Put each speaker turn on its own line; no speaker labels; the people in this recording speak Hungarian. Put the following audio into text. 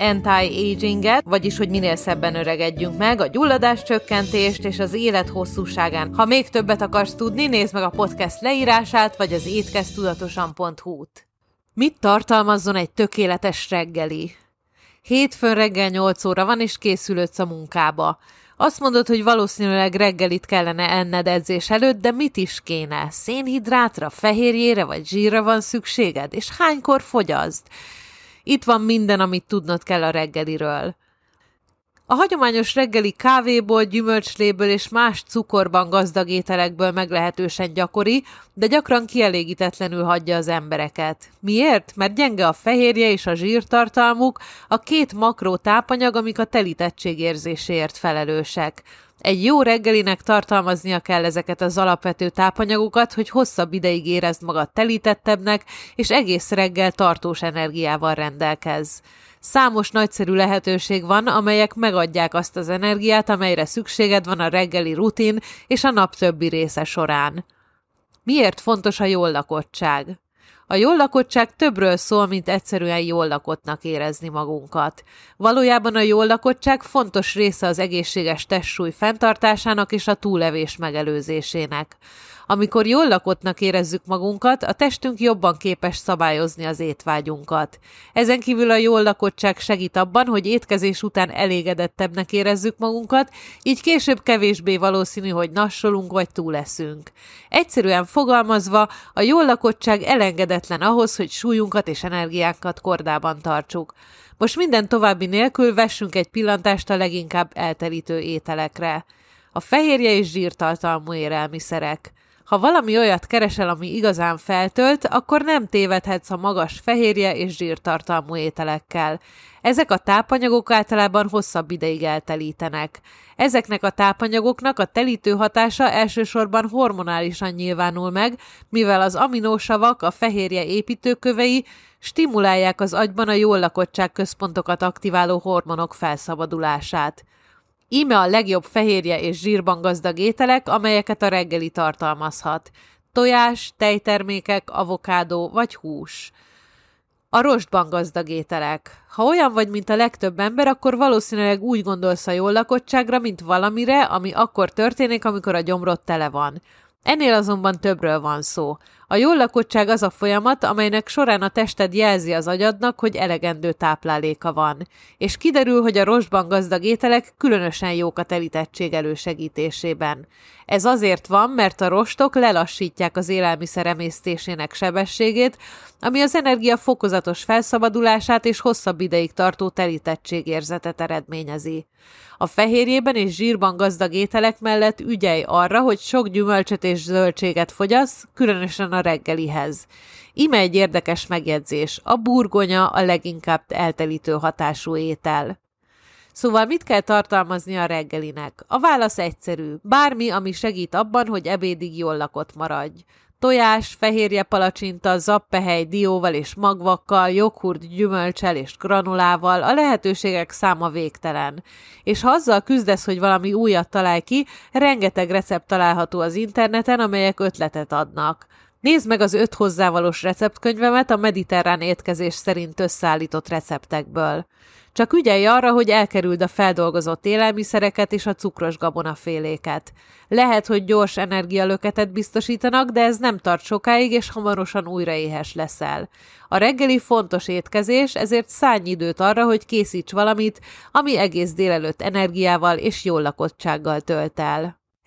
anti-aginget, vagyis hogy minél szebben öregedjünk meg, a gyulladás csökkentést és az élet hosszúságán. Ha még többet akarsz tudni, nézd meg a podcast leírását, vagy az étkeztudatosan.hu-t. Mit tartalmazzon egy tökéletes reggeli? Hétfőn reggel 8 óra van, és készülődsz a munkába. Azt mondod, hogy valószínűleg reggelit kellene enned edzés előtt, de mit is kéne? Szénhidrátra, fehérjére vagy zsírra van szükséged? És hánykor fogyaszt? Itt van minden, amit tudnod kell a reggeliről. A hagyományos reggeli kávéból, gyümölcsléből és más cukorban gazdag ételekből meglehetősen gyakori, de gyakran kielégítetlenül hagyja az embereket. Miért? Mert gyenge a fehérje és a zsírtartalmuk, a két makró tápanyag, amik a telítettség érzéséért felelősek. Egy jó reggelinek tartalmaznia kell ezeket az alapvető tápanyagokat, hogy hosszabb ideig érezd magad telítettebbnek, és egész reggel tartós energiával rendelkezz. Számos nagyszerű lehetőség van, amelyek megadják azt az energiát, amelyre szükséged van a reggeli rutin és a nap többi része során. Miért fontos a jól lakottság? A jól lakottság többről szól, mint egyszerűen jól lakottnak érezni magunkat. Valójában a jól lakottság fontos része az egészséges testsúly fenntartásának és a túlevés megelőzésének. Amikor jól lakottnak érezzük magunkat, a testünk jobban képes szabályozni az étvágyunkat. Ezen kívül a jól lakottság segít abban, hogy étkezés után elégedettebbnek érezzük magunkat, így később kevésbé valószínű, hogy nassolunk vagy túleszünk. Egyszerűen fogalmazva, a jól lakottság elengedetlen ahhoz, hogy súlyunkat és energiánkat kordában tartsuk. Most minden további nélkül vessünk egy pillantást a leginkább elterítő ételekre. A fehérje és zsírtartalmú élelmiszerek. Ha valami olyat keresel, ami igazán feltölt, akkor nem tévedhetsz a magas fehérje és zsírtartalmú ételekkel. Ezek a tápanyagok általában hosszabb ideig eltelítenek. Ezeknek a tápanyagoknak a telítő hatása elsősorban hormonálisan nyilvánul meg, mivel az aminósavak, a fehérje építőkövei stimulálják az agyban a jól lakottság központokat aktiváló hormonok felszabadulását. Íme a legjobb fehérje és zsírban gazdag ételek, amelyeket a reggeli tartalmazhat. Tojás, tejtermékek, avokádó vagy hús. A rostban gazdag ételek. Ha olyan vagy, mint a legtöbb ember, akkor valószínűleg úgy gondolsz a jól lakottságra, mint valamire, ami akkor történik, amikor a gyomrod tele van. Ennél azonban többről van szó. A jól lakottság az a folyamat, amelynek során a tested jelzi az agyadnak, hogy elegendő tápláléka van, és kiderül, hogy a rostban gazdag ételek különösen jók a telítettség elősegítésében. Ez azért van, mert a rostok lelassítják az élelmiszer emésztésének sebességét, ami az energia fokozatos felszabadulását és hosszabb ideig tartó telítettségérzetet eredményezi. A fehérjében és zsírban gazdag ételek mellett ügyelj arra, hogy sok gyümölcsöt és zöldséget fogyasz, különösen a reggelihez. Ime egy érdekes megjegyzés, a burgonya a leginkább eltelítő hatású étel. Szóval mit kell tartalmazni a reggelinek? A válasz egyszerű. Bármi, ami segít abban, hogy ebédig jól lakott maradj. Tojás, fehérje palacsinta, zappehely dióval és magvakkal, joghurt gyümölcsel és granulával, a lehetőségek száma végtelen. És ha azzal küzdesz, hogy valami újat találj ki, rengeteg recept található az interneten, amelyek ötletet adnak. Nézd meg az öt hozzávalós receptkönyvemet a mediterrán étkezés szerint összeállított receptekből. Csak ügyelj arra, hogy elkerüld a feldolgozott élelmiszereket és a cukros gabonaféléket. Lehet, hogy gyors energialöketet biztosítanak, de ez nem tart sokáig, és hamarosan újra éhes leszel. A reggeli fontos étkezés, ezért szállj időt arra, hogy készíts valamit, ami egész délelőtt energiával és jól lakottsággal tölt el.